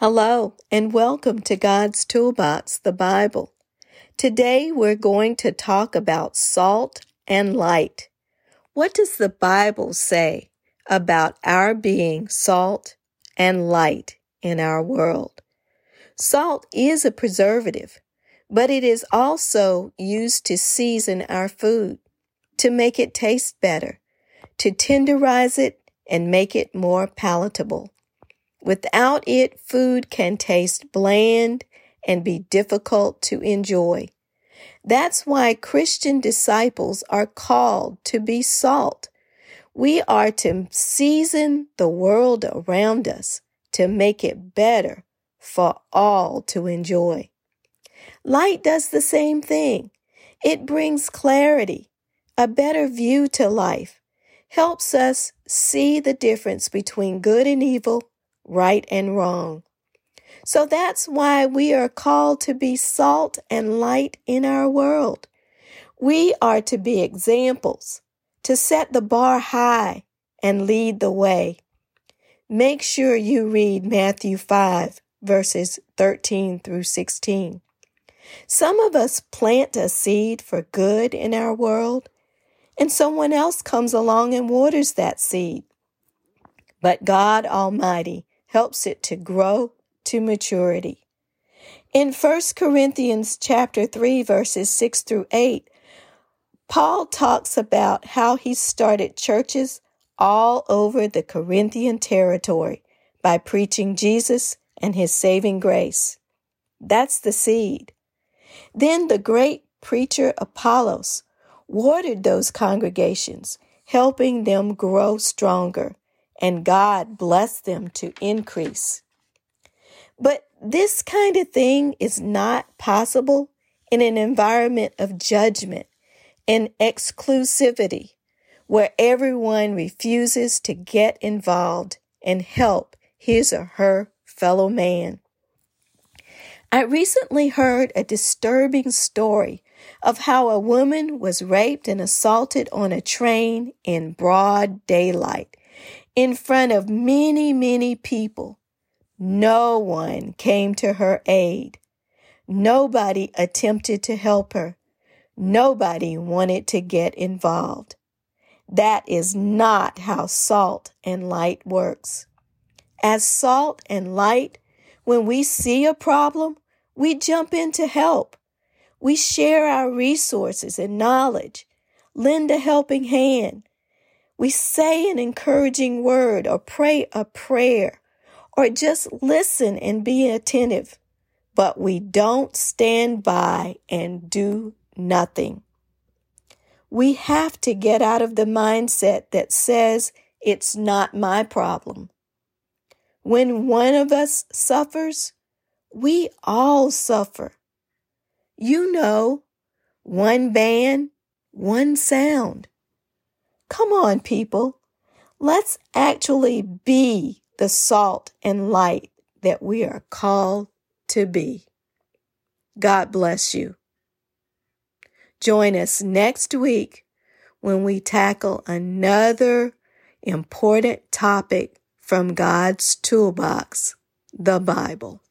Hello, and welcome to God's Toolbox, the Bible. Today we're going to talk about salt and light. What does the Bible say about our being salt and light in our world? Salt is a preservative, but it is also used to season our food, to make it taste better, to tenderize it, and make it more palatable. Without it, food can taste bland and be difficult to enjoy. That's why Christian disciples are called to be salt. We are to season the world around us to make it better for all to enjoy. Light does the same thing. It brings clarity, a better view to life, helps us see the difference between good and evil, right and wrong. So that's why we are called to be salt and light in our world. We are to be examples, to set the bar high and lead the way. Make sure you read Matthew 5, verses 13 through 16. Some of us plant a seed for good in our world, and someone else comes along and waters that seed. But God Almighty helps it to grow to maturity. In 1 Corinthians chapter 3 verses 6 through 8, Paul talks about how he started churches all over the Corinthian territory by preaching Jesus and his saving grace. That's the seed. Then the great preacher Apollos watered those congregations, helping them grow stronger and God blessed them to increase. But this kind of thing is not possible in an environment of judgment and exclusivity where everyone refuses to get involved and help his or her fellow man. I recently heard a disturbing story of how a woman was raped and assaulted on a train in broad daylight in front of many, many people. No one came to her aid. Nobody attempted to help her. Nobody wanted to get involved. That is not how salt and light works. As salt and light, when we see a problem, we jump in to help. We share our resources and knowledge, lend a helping hand, we say an encouraging word or pray a prayer or just listen and be attentive, but we don't stand by and do nothing. We have to get out of the mindset that says it's not my problem. When one of us suffers, we all suffer. You know, one band, one sound. Come on, people. Let's actually be the salt and light that we are called to be. God bless you. Join us next week when we tackle another important topic from God's toolbox, the Bible.